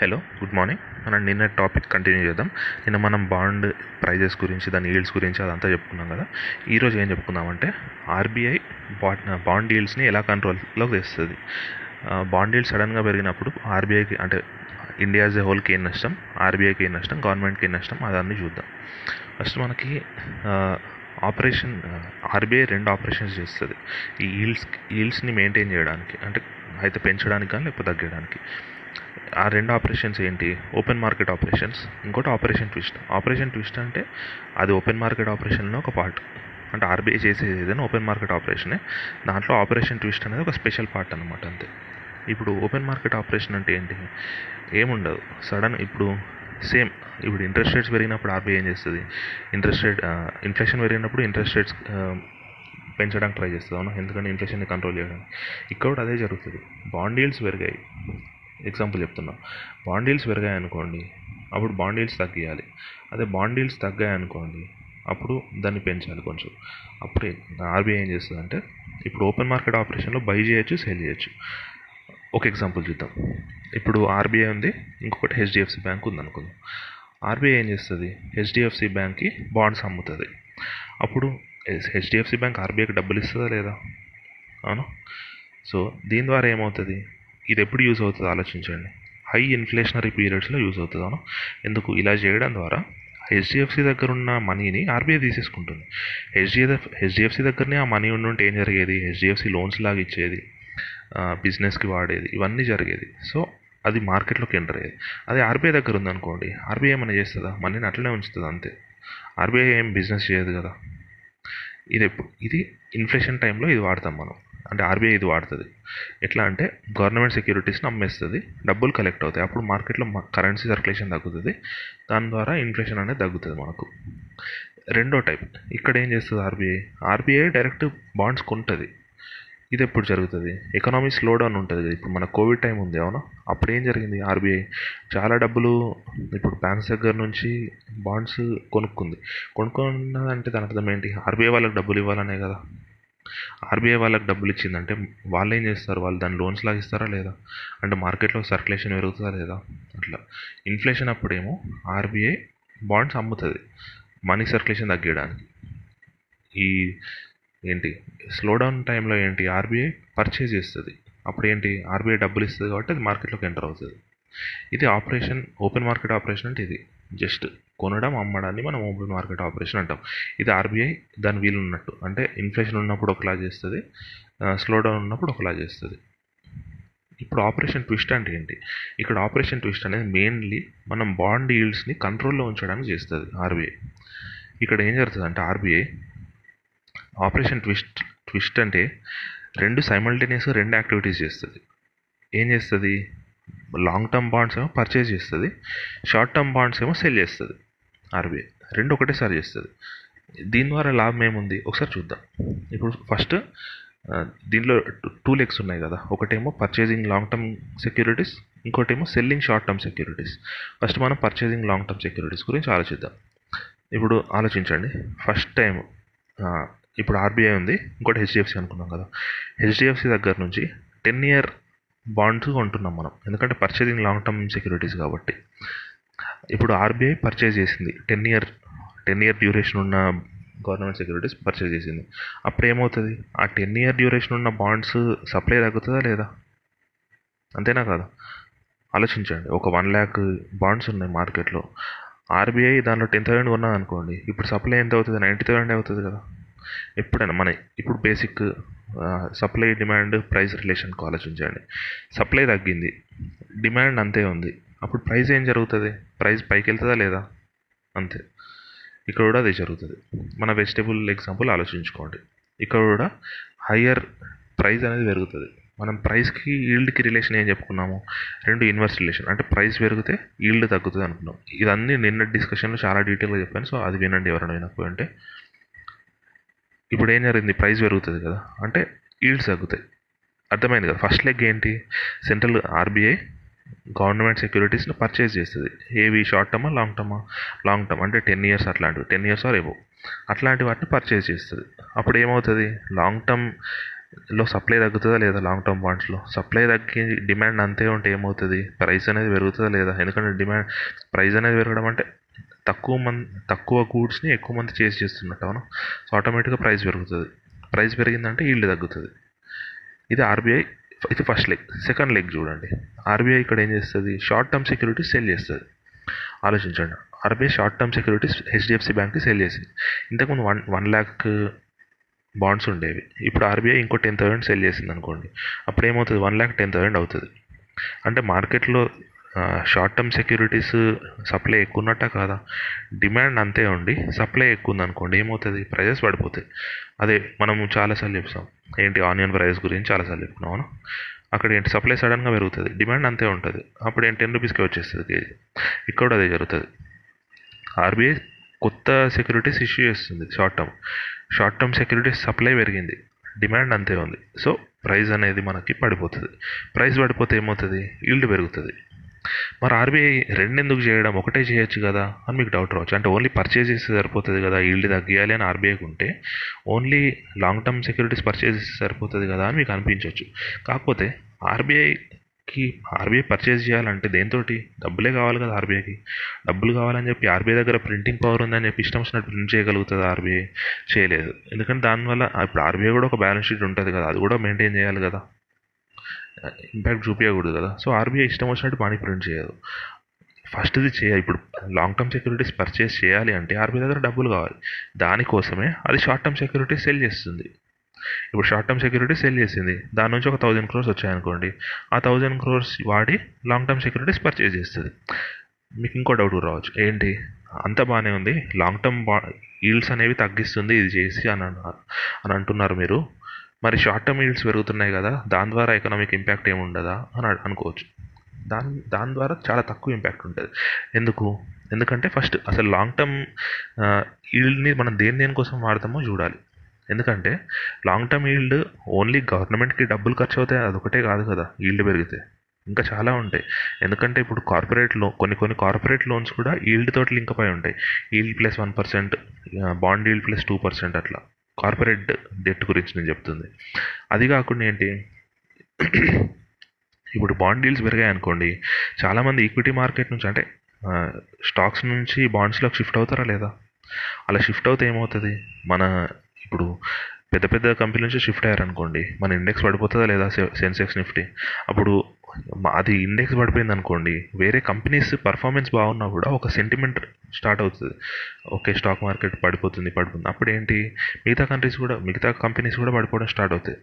Hello good morning మనం నిన్న topic continue చేద్దాం. నిన్న మనం బాండ్ ప్రైజెస్ గురించి దాని ఈల్డ్స్ గురించి అదంతా చెప్పుకున్నాం కదా. ఈరోజు ఏం చెప్పుకుందామంటే ఆర్బీఐ బాండ్ బాండ్ ఈల్డ్స్ని ఎలా కంట్రోల్లోకి తెస్తుంది? బాండ్ ఈల్డ్స్ సడన్గా పెరిగినప్పుడు ఆర్బీఐకి అంటే ఇండియా ఏ హోల్కి ఏం నష్టం? ఆర్బీఐకి ఏం నష్టం? గవర్నమెంట్కి ఏం నష్టం? అదన్నీ చూద్దాం. ఫస్ట్ మనకి ఆపరేషన్ ఆర్బీఐ రెండు ఆపరేషన్స్ చేస్తుంది. ఈ ఈల్డ్స్ ఈల్డ్స్ని మెయింటైన్ చేయడానికి అంటే అయితే పెంచడానికి కానీ లేకపోతే తగ్గడానికి. ఆ రెండు ఆపరేషన్స్ ఏంటి? ఓపెన్ మార్కెట్ ఆపరేషన్స్ ఇంకోటి ఆపరేషన్ ట్విస్ట్. ఆపరేషన్ ట్విస్ట్ అంటే అది ఓపెన్ మార్కెట్ ఆపరేషన్లో ఒక పార్ట్. అంటే ఆర్బీఐ చేసేది ఏదైనా ఓపెన్ మార్కెట్ ఆపరేషనే. దాంట్లో ఆపరేషన్ ట్విస్ట్ అనేది ఒక స్పెషల్ పార్ట్ అనమాట అంతే. ఇప్పుడు ఓపెన్ మార్కెట్ ఆపరేషన్ అంటే ఏంటి? ఏముండదు. సడన్ ఇప్పుడు సేమ్ ఇప్పుడు ఇంట్రెస్ట్ రేట్స్ పెరిగినప్పుడు ఆర్బీఐ ఏం చేస్తుంది? ఇంట్రెస్ట్ రేట్ ఇన్ఫ్లేషన్ పెరిగినప్పుడు ఇంట్రెస్ట్ రేట్స్ పెంచడానికి ట్రై చేస్తుంది. అవునా? ఎందుకంటే ఇన్ఫ్లేషన్ని కంట్రోల్ చేయడానికి. ఇక్కడ కూడా అదే జరుగుతుంది. బాండ్ ఈల్డ్స్ పెరిగాయి. ఎగ్జాంపుల్ చెప్తున్నా. బాండిల్స్ పెరిగాయి అనుకోండి అప్పుడు బాండిల్స్ తగ్గియాలి. అదే బాండిల్స్ తగ్గాయి అనుకోండి అప్పుడు దాన్ని పెంచాలి కొంచెం. అప్పుడు ఆర్బీఐ ఏం చేస్తుంది అంటే ఇప్పుడు ఓపెన్ మార్కెట్ ఆపరేషన్లో బై చేయొచ్చు సేల్ చేయొచ్చు. ఒక ఎగ్జాంపుల్ చూద్దాం. ఇప్పుడు ఆర్బీఐ ఉంది ఇంకొకటి హెచ్డిఎఫ్సి బ్యాంక్ ఉంది అనుకుందాం ఆర్బీఐ ఏం చేస్తుంది? హెచ్డిఎఫ్సి బ్యాంక్కి బాండ్స్ అమ్ముతుంది. అప్పుడు హెచ్డిఎఫ్సి బ్యాంక్ ఆర్బీఐకి డబ్బులు ఇస్తుందా లేదా? అవును? సో దీని ద్వారా ఏమవుతుంది? ఇది ఎప్పుడు యూజ్ అవుతుంది? ఆలోచించండి. హై ఇన్ఫ్లేషనరీ పీరియడ్స్లో యూజ్ అవుతుందో ఎందుకు? ఇలా చేయడం ద్వారా హెచ్డిఎఫ్సి దగ్గర ఉన్న మనీని ఆర్బీఐ తీసేసుకుంటుంది. హెచ్డిఎఫ్ హెచ్డిఎఫ్సి దగ్గరనే ఆ మనీ ఉండుంటే ఏం జరిగేది? హెచ్డిఎఫ్సి లోన్స్ లాగా ఇచ్చేది బిజినెస్కి వాడేది ఇవన్నీ జరిగేది. సో అది మార్కెట్లోకి ఎంటర్ అయ్యేది. అది ఆర్బీఐ దగ్గర ఉందనుకోండి ఆర్బీఐ ఏమైనా చేస్తుందా? మనీని అట్లనే ఉంచుతుంది అంతే. ఆర్బీఐ ఏం బిజినెస్ చేయదు కదా. ఇది ఎప్పుడు? ఇది ఇన్ఫ్లేషన్ టైంలో ఇది వాడతాం మనం. అంటే ఆర్బీఐ ఇది వాడుతుంది. ఎట్లా అంటే గవర్నమెంట్ సెక్యూరిటీస్ని అమ్మేస్తుంది. డబ్బులు కలెక్ట్ అవుతాయి. అప్పుడు మార్కెట్లో కరెన్సీ సర్క్యులేషన్ తగ్గుతుంది. దాని ద్వారా ఇన్ఫ్లేషన్ అనేది తగ్గుతుంది మనకు. రెండో టైప్. ఇక్కడ ఏం చేస్తుంది ఆర్బీఐ? ఆర్బీఐ డైరెక్ట్ బాండ్స్ కొంటుంది. ఇది ఎప్పుడు జరుగుతుంది? ఎకనామీ స్లో డౌన్ ఉంటుంది కదా. ఇప్పుడు మన కోవిడ్ టైం ఉంది అవునా? అప్పుడు ఏం జరిగింది ఆర్బీఐ? చాలా డబ్బులు ఇప్పుడు బ్యాంక్స్ దగ్గర నుంచి బాండ్స్ కొనుక్కుంది. కొనుక్కున్నదంటే దాని అర్థం ఏంటి? ఆర్బీఐ వాళ్ళకి డబ్బులు ఇవ్వాలనే కదా. ఆర్బీఐ వాళ్ళకి డబ్బులు ఇచ్చిందంటే వాళ్ళు ఏం చేస్తారు? వాళ్ళు దాన్ని లోన్స్ లాగా ఇస్తారా లేదా? అంటే మార్కెట్లో సర్క్యులేషన్ పెరుగుతుందా లేదా? అట్లా. ఇన్ఫ్లేషన్ అప్పుడేమో ఆర్బీఐ బాండ్స్ అమ్ముతుంది. మనీ సర్క్యులేషన్ తగ్గించడానికి ఈ ఏంటి? స్లో డౌన్ టైంలో ఏంటి? ఆర్బీఐ పర్చేజ్ చేస్తుంది. అప్పుడు ఏంటి ఆర్బీఐ డబ్బులు ఇస్తుంది కాబట్టి అది మార్కెట్లోకి ఎంటర్ అవుతుంది. ఇది ఆపరేషన్ ఓపెన్ మార్కెట్ ఆపరేషన్ అంటే ఇది. జస్ట్ కొనడం అమ్మడాన్ని మనం ఓపెన్ మార్కెట్ ఆపరేషన్ అంటాం. ఇది ఆర్బీఐ దాని వీలు ఉన్నట్టు. అంటే ఇన్ఫ్లేషన్ ఉన్నప్పుడు ఒకలా చేస్తుంది స్లో డౌన్ ఉన్నప్పుడు ఒకలా చేస్తుంది. ఇప్పుడు ఆపరేషన్ ట్విస్ట్ అంటే ఏంటి? ఇక్కడ ఆపరేషన్ ట్విస్ట్ అనేది మెయిన్లీ మనం బాండ్ ఈల్డ్స్ని కంట్రోల్లో ఉంచడానికి చేస్తుంది ఆర్బీఐ. ఇక్కడ ఏం జరుగుతుంది అంటే ఆర్బీఐ ఆపరేషన్ ట్విస్ట్ ట్విస్ట్ అంటే రెండు సైమల్టేనియస్గా రెండు యాక్టివిటీస్ చేస్తుంది. ఏం చేస్తుంది? లాంగ్ టర్మ్ బాండ్స్ ఏమో పర్చేజ్ చేస్తుంది షార్ట్ టర్మ్ బాండ్స్ ఏమో సెల్ చేస్తుంది. ఆర్బీఐ. రెండు ఒకటేసారి చేస్తుంది. దీని ద్వారా లాభం ఏముంది? ఒకసారి చూద్దాం. ఇప్పుడు ఫస్ట్ దీంట్లో టూ లెగ్స్ ఉన్నాయి కదా. ఒకటేమో పర్చేజింగ్ లాంగ్ టర్మ్ సెక్యూరిటీస్ ఇంకోటేమో selling short term securities first మనం పర్చేజింగ్ లాంగ్ టర్మ్ సెక్యూరిటీస్ గురించి ఆలోచిద్దాం. ఇప్పుడు ఆలోచించండి. ఫస్ట్ టైం ఇప్పుడు ఆర్బీఐ ఉంది. ఇంకోటి హెచ్డిఎఫ్సి అనుకున్నాం కదా. హెచ్డిఎఫ్సి దగ్గర నుంచి టెన్ ఇయర్ బాండ్స్ కొంటున్నాం మనం. ఎందుకంటే పర్చేజింగ్ లాంగ్ టర్మ్ సెక్యూరిటీస్ కాబట్టి. ఇప్పుడు ఆర్బీఐ పర్చేజ్ చేసింది. Ten year ten year duration ఉన్న గవర్నమెంట్ సెక్యూరిటీస్ పర్చేజ్ చేసింది. అప్పుడు ఏమవుతుంది? ఆ టెన్ ఇయర్ డ్యూరేషన్ ఉన్న బాండ్స్ సప్లై తగ్గుతుందా లేదా? అంతేనా కదా? ఆలోచించండి. ఒక వన్ ల్యాక్ బాండ్స్ ఉన్నాయి మార్కెట్లో ఆర్బీఐ దాంట్లో టెన్ థౌసండ్ ఉన్నది అనుకోండి ఇప్పుడు సప్లై ఎంత అవుతుంది? నైంటీ థౌసండ్ అవుతుంది కదా? ఎప్పుడైనా మన ఇప్పుడు బేసిక్ సప్లై డిమాండ్ ప్రైస్ రిలేషన్కి ఆలోచించండి. సప్లై తగ్గింది. డిమాండ్ అంతే ఉంది. అప్పుడు ప్రైస్ ఏం జరుగుతుంది? ప్రైస్ పైకి వెళ్తుందా లేదా? అంతే. ఇక్కడ కూడా అదే జరుగుతుంది. మన వెజిటేబుల్ ఎగ్జాంపుల్ ఆలోచించుకోండి. ఇక్కడ కూడా హయ్యర్ ప్రైస్ అనేది పెరుగుతుంది. మనం ప్రైస్కి ఈల్డ్కి రిలేషన్ ఏం చెప్పుకున్నాము? రెండు ఇన్వర్స్ రిలేషన్. అంటే ప్రైస్ పెరిగితే ఈల్డ్ తగ్గుతుంది అనుకున్నాం. ఇదన్నీ నిన్న డిస్కషన్లో చాలా డీటెయిల్గా చెప్పాను. సో అది వినండి ఎవరైనా అంటే ఇప్పుడు ఏం జరిగింది? ప్రైస్ పెరుగుతుంది కదా. అంటే ఈల్డ్స్ తగ్గుతాయి. అర్థమైంది కదా? ఫస్ట్ లెగ్ ఏంటి? సెంట్రల్ ఆర్బీఐ గవర్నమెంట్ సెక్యూరిటీస్ని పర్చేస్ చేస్తుంది. ఏవి షార్ట్ టర్మా లాంగ్ టర్మా లాంగ్ టర్మ్ అంటే టెన్ ఇయర్స్ అట్లాంటివి. టెన్ ఇయర్స్ ఆర్ ఏవో అట్లాంటి వాటిని పర్చేస్ చేస్తుంది. అప్పుడు ఏమవుతుంది? లాంగ్ టర్మ్లో సప్లై తగ్గుతుందా లేదా? లాంగ్ టర్మ్ బాండ్స్లో సప్లై తగ్గి డిమాండ్ అంతే ఉంటే ఏమవుతుంది? ప్రైస్ అనేది పెరుగుతుందా లేదా? ఎందుకంటే డిమాండ్ ప్రైస్ అనేది పెరగడం అంటే తక్కువ మంది తక్కువ గూడ్స్ని ఎక్కువ మంది చేసి చేస్తున్నట్టు అవును? సో ఆటోమేటిక్గా ప్రైస్ పెరుగుతుంది. ప్రైస్ పెరిగిందంటే ఈల్డ్ తగ్గుతుంది. ఇది ఆర్బీఐ ఇది ఫస్ట్ లెగ్ సెకండ్ లెగ్ చూడండి. ఆర్బీఐ ఇక్కడ ఏం చేస్తుంది? షార్ట్ టర్మ్ సెక్యూరిటీస్ సెల్ చేస్తుంది. ఆలోచించండి. RBI short term securities HDFC బ్యాంక్కి సెల్ చేసింది. ఇంతకుముందు వన్ వన్ ల్యాక్ బాండ్స్ ఉండేవి. ఇప్పుడు ఆర్బీఐ ఇంకో టెన్ థౌసండ్ సెల్ చేసింది అనుకోండి అప్పుడు ఏమవుతుంది వన్ ల్యాక్ టెన్ థౌసండ్ అవుతుంది. అంటే మార్కెట్లో షార్ట్ టర్మ్ సెక్యూరిటీస్ సప్లై ఎక్కువ ఉన్నట్టా కాదా? డిమాండ్ అంతే ఉండి సప్లై ఎక్కువ ఉంది అనుకోండి ఏమవుతుంది? ప్రైజెస్ పడిపోతాయి. అదే మనము చాలాసార్లు చెప్తాం. ఏంటి ఆనియన్ ప్రైస్ గురించి చాలాసార్లు చెప్పుకున్నాం అవును? అక్కడ ఏంటి సప్లై సడన్గా పెరుగుతుంది డిమాండ్ అంతే ఉంటుంది. అప్పుడు ఏంటి టెన్ రూపీస్కి వచ్చేస్తుంది కేజీ ఇక్కడ అదే జరుగుతుంది. ఆర్బీఐ కొత్త సెక్యూరిటీస్ ఇష్యూ చేస్తుంది short term short term securities supply పెరిగింది డిమాండ్ అంతే ఉంది. సో ప్రైస్ అనేది మనకి పడిపోతుంది. ప్రైస్ పడిపోతే ఏమవుతుంది? ఈల్డ్ పెరుగుతుంది. మరి ఆర్బీఐ రెండు ఎందుకు చేయడం? ఒకటే చేయొచ్చు కదా అని మీకు డౌట్ రావచ్చు. అంటే ఓన్లీ పర్చేజ్ చేస్తే సరిపోతుంది కదా ఈల్డ్ తగ్గియాలి అని ఆర్బీఐకి ఉంటే only long term securities purchase చేస్తే సరిపోతుంది కదా అని మీకు అనిపించవచ్చు కాకపోతే ఆర్బీఐకి ఆర్బీఐ పర్చేజ్ చేయాలంటే దేంతోటి డబ్బులే కావాలి కదా ఆర్బీఐకి. డబ్బులు కావాలని చెప్పి ఆర్బీఐ దగ్గర ప్రింటింగ్ పవర్ ఉందని చెప్పి ఇష్టం వచ్చినట్టు ప్రింట్ చేయగలుగుతుంది ఆర్బీఐ? చేయలేదు. ఎందుకంటే దానివల్ల ఇప్పుడు ఆర్బీఐ కూడా ఒక బ్యాలెన్స్ షీట్ ఉంటుంది కదా అది కూడా మెయింటైన్ చేయాలి కదా. ఇంపాక్ట్ చూపించకూడదు కదా. సో ఆర్బీఐ ఇష్టం వచ్చినట్టు మనీ ప్రింట్ చేయదు. ఫస్ట్ ఇది చేయాలి. ఇప్పుడు లాంగ్ టర్మ్ సెక్యూరిటీస్ పర్చేస్ చేయాలి అంటే ఆర్బీఐ దగ్గర డబ్బులు కావాలి. దానికోసమే అది షార్ట్ టర్మ్ సెక్యూరిటీ సెల్ చేస్తుంది. ఇప్పుడు షార్ట్ టర్మ్ సెక్యూరిటీ సెల్ చేసింది. దాని నుంచి ఒక థౌజండ్ క్రోర్స్ వచ్చాయనుకోండి. ఆ థౌజండ్ క్రోర్స్ వాడి లాంగ్ టర్మ్ సెక్యూరిటీస్ పర్చేస్ చేస్తుంది. మీకు ఇంకో డౌట్ రావచ్చు. ఏంటి? అంత బాగానే ఉంది. లాంగ్ టర్మ్ బా ఈల్డ్స్ అనేవి తగ్గిస్తుంది. ఇది చేసి అని అన్నారు అని అంటున్నారు మీరు. మరి షార్ట్ టర్మ్ ఈల్డ్స్ పెరుగుతున్నాయి కదా దాని ద్వారా ఎకనామిక్ ఇంపాక్ట్ ఏమి ఉండదా అని అనుకోవచ్చు. దాని దాని ద్వారా చాలా తక్కువ ఇంపాక్ట్ ఉంటుంది. ఎందుకు? ఎందుకంటే ఫస్ట్ అసలు లాంగ్ టర్మ్ ఈల్డ్ని మనం దేని దేనికోసం వాడతామో చూడాలి. ఎందుకంటే లాంగ్ టర్మ్ ఈల్డ్ ఓన్లీ గవర్నమెంట్కి డబ్బులు ఖర్చు అవుతాయి అదొకటే కాదు కదా ఈల్డ్ పెరిగితే. ఇంకా చాలా ఉంటాయి. ఎందుకంటే ఇప్పుడు కార్పొరేట్లో కొన్ని కొన్ని కార్పొరేట్ లోన్స్ కూడా ఈల్డ్ తోటి లింక్ అయి ఉంటాయి. Yield plus one percent bond yield plus two percent అట్లా. కార్పొరేట్ డెట్ గురించి నేను చెప్తుంది. అది కాకుండా ఏంటి? ఇప్పుడు బాండ్ డీల్స్ పెరిగాయి అనుకోండి చాలామంది ఈక్విటీ మార్కెట్ నుంచి అంటే స్టాక్స్ నుంచి బాండ్స్లోకి షిఫ్ట్ అవుతారా లేదా? అలా షిఫ్ట్ అవుతే ఏమవుతుంది? మన ఇప్పుడు పెద్ద పెద్ద కంపెనీ నుంచి షిఫ్ట్ అయ్యారనుకోండి మన ఇండెక్స్ పడిపోతుందా లేదా? సెన్సెక్స్ నిఫ్టీ. అప్పుడు అది ఇండెక్స్ పడిపోయింది అనుకోండి. వేరే కంపెనీస్ పర్ఫార్మెన్స్ బాగున్నా కూడా ఒక సెంటిమెంట్ స్టార్ట్ అవుతుంది. ఓకే స్టాక్ మార్కెట్ పడిపోతుంది పడిపోతుంది. అప్పుడు ఏంటి? మిగతా కంట్రీస్ కూడా మిగతా కంపెనీస్ కూడా పడిపోవడం స్టార్ట్ అవుతాయి.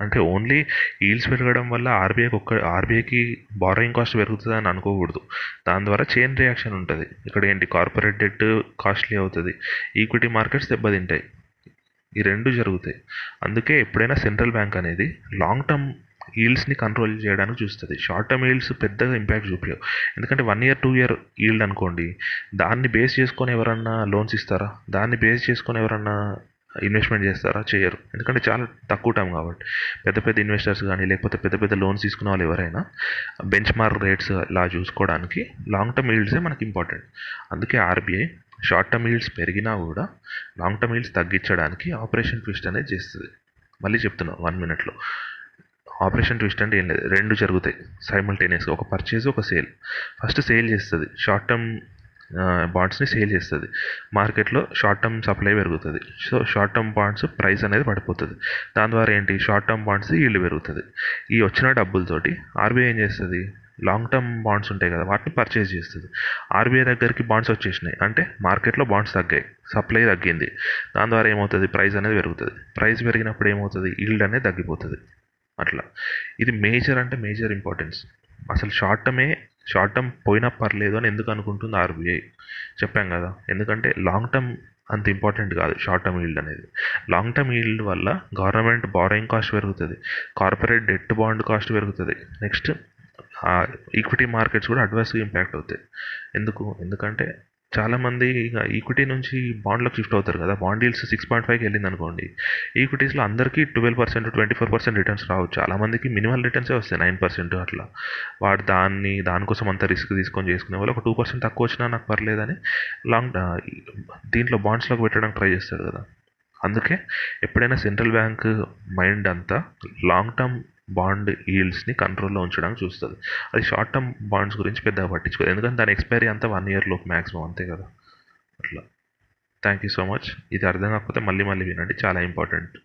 అంటే ఓన్లీ ఈల్స్ పెరగడం వల్ల ఆర్బీఐకి ఒక్క ఆర్బీఐకి బారోయింగ్ కాస్ట్ పెరుగుతుంది అని అనుకోకూడదు. దాని ద్వారా చైన్ రియాక్షన్ ఉంటుంది. ఇక్కడ ఏంటి? కార్పొరేట్ డెట్ కాస్ట్లీ అవుతుంది. ఈక్విటీ మార్కెట్స్ దెబ్బతింటాయి. ఈ రెండు జరుగుతాయి. అందుకే ఎప్పుడైనా సెంట్రల్ బ్యాంక్ అనేది లాంగ్ టర్మ్ ఈల్డ్స్ని కంట్రోల్ చేయడానికి చూస్తుంది. షార్ట్ టర్మ్ ఈల్డ్స్ పెద్దగా ఇంపాక్ట్ చూపించవు ఎందుకంటే one year two year yield అనుకోండి దాన్ని బేస్ చేసుకొని ఎవరన్నా లోన్స్ ఇస్తారా? దాన్ని బేస్ చేసుకొని ఎవరన్నా ఇన్వెస్ట్మెంట్ చేస్తారా? చేయరు. ఎందుకంటే చాలా తక్కువ టైం కాబట్టి. పెద్ద పెద్ద ఇన్వెస్టర్స్ కానీ లేకపోతే పెద్ద పెద్ద లోన్స్ తీసుకున్న వాళ్ళు ఎవరైనా బెంచ్ మార్క్ రేట్స్ ఇలా చూసుకోవడానికి లాంగ్ టర్మ్ ఈల్డ్సే మనకి ఇంపార్టెంట్ అందుకే ఆర్బీఐ షార్ట్ టర్మ్ ఈల్డ్స్ పెరిగినా కూడా లాంగ్ టర్మ్ ఈల్డ్స్ తగ్గించడానికి ఆపరేషన్ ట్విస్ట్ అనేది చేస్తుంది. మళ్ళీ చెప్తున్నా వన్ మినిట్లో ఆపరేషన్ ట్విస్ట్ అంటే ఏం లేదు. రెండు జరుగుతాయి సైమల్టేనియస్గా ఒక పర్చేజ్ ఒక సేల్ ఫస్ట్ సేల్ చేస్తుంది. షార్ట్ టర్మ్ బాండ్స్ని సేల్ చేస్తుంది. మార్కెట్లో షార్ట్ టర్మ్ సప్లై పెరుగుతుంది. So short term bonds price అనేది పడిపోతుంది. దాని ద్వారా ఏంటి? షార్ట్ టర్మ్ బాండ్స్ ఈల్డ్ పెరుగుతుంది. ఈ వచ్చిన డబ్బులతోటి ఆర్బీఐ ఏం చేస్తుంది? లాంగ్ టర్మ్ బాండ్స్ ఉంటాయి కదా వాటిని పర్చేజ్ చేస్తుంది. ఆర్బీఐ దగ్గరికి బాండ్స్ వచ్చేసినాయి. అంటే మార్కెట్లో బాండ్స్ తగ్గాయి. సప్లై తగ్గింది. దాని ద్వారా ఏమవుతుంది? ప్రైస్ అనేది పెరుగుతుంది. ప్రైస్ పెరిగినప్పుడు ఏమవుతుంది? ఈల్డ్ అనేది తగ్గిపోతుంది. అట్లా. ఇది మేజర్ అంటే మేజర్ ఇంపార్టెన్స్. అసలు షార్ట్ టర్మే షార్ట్ టర్మ్ పోయినా పర్లేదు అని ఎందుకు అనుకుంటుంది ఆర్బీఐ? చెప్పాం కదా. ఎందుకంటే లాంగ్ టర్మ్ అంత ఇంపార్టెంట్ కాదు షార్ట్ టర్మ్ ఈల్డ్ అనేది. లాంగ్ టర్మ్ ఈల్డ్ వల్ల గవర్నమెంట్ బారోయింగ్ కాస్ట్ పెరుగుతుంది. కార్పొరేట్ డెట్ బాండ్ కాస్ట్ పెరుగుతుంది. నెక్స్ట్ ఈక్విటీ మార్కెట్స్ కూడా అడ్వర్స్గా ఇంపాక్ట్ అవుతాయి. ఎందుకు? ఎందుకంటే చాలామంది ఇక ఈక్విటీ నుంచి బాండ్లకు షిఫ్ట్ అవుతారు కదా. బాండ్ డీల్స్ సిక్స్ పాయింట్ ఫైవ్కి వెళ్ళింది అనుకోండి. ఈక్విటీస్లో అందరికీ twelve percent twenty four percent returns రావు. చాలామందికి మినిమల్ రిటర్న్సే వస్తాయి నైన్ పర్సెంట్ అట్లా. వాడు దాన్ని దానికోసం అంత రిస్క్ తీసుకొని చేసుకునే వాళ్ళు ఒక టూ పర్సెంట్ తక్కువ వచ్చినా నాకు పర్లేదని లాంగ్ దీంట్లో బాండ్స్లోకి పెట్టడానికి ట్రై చేస్తాడు కదా. అందుకే ఎప్పుడైనా సెంట్రల్ బ్యాంక్ మైండ్ అంతా లాంగ్ టర్మ్ బాండ్ ఈల్డ్స్ని కంట్రోల్లో ఉంచడానికి చూస్తుంది. అది షార్ట్ టర్మ్ బాండ్స్ గురించి పెద్దగా పట్టించుకోదు ఎందుకంటే దాని ఎక్స్పైరీ అంతా వన్ ఇయర్ మ్యాక్సిమం అంతే కదా. అట్లా. థ్యాంక్ యూ సో మచ్ ఇది అర్థం కాకపోతే మళ్ళీ మళ్ళీ వినండి. చాలా ఇంపార్టెంట్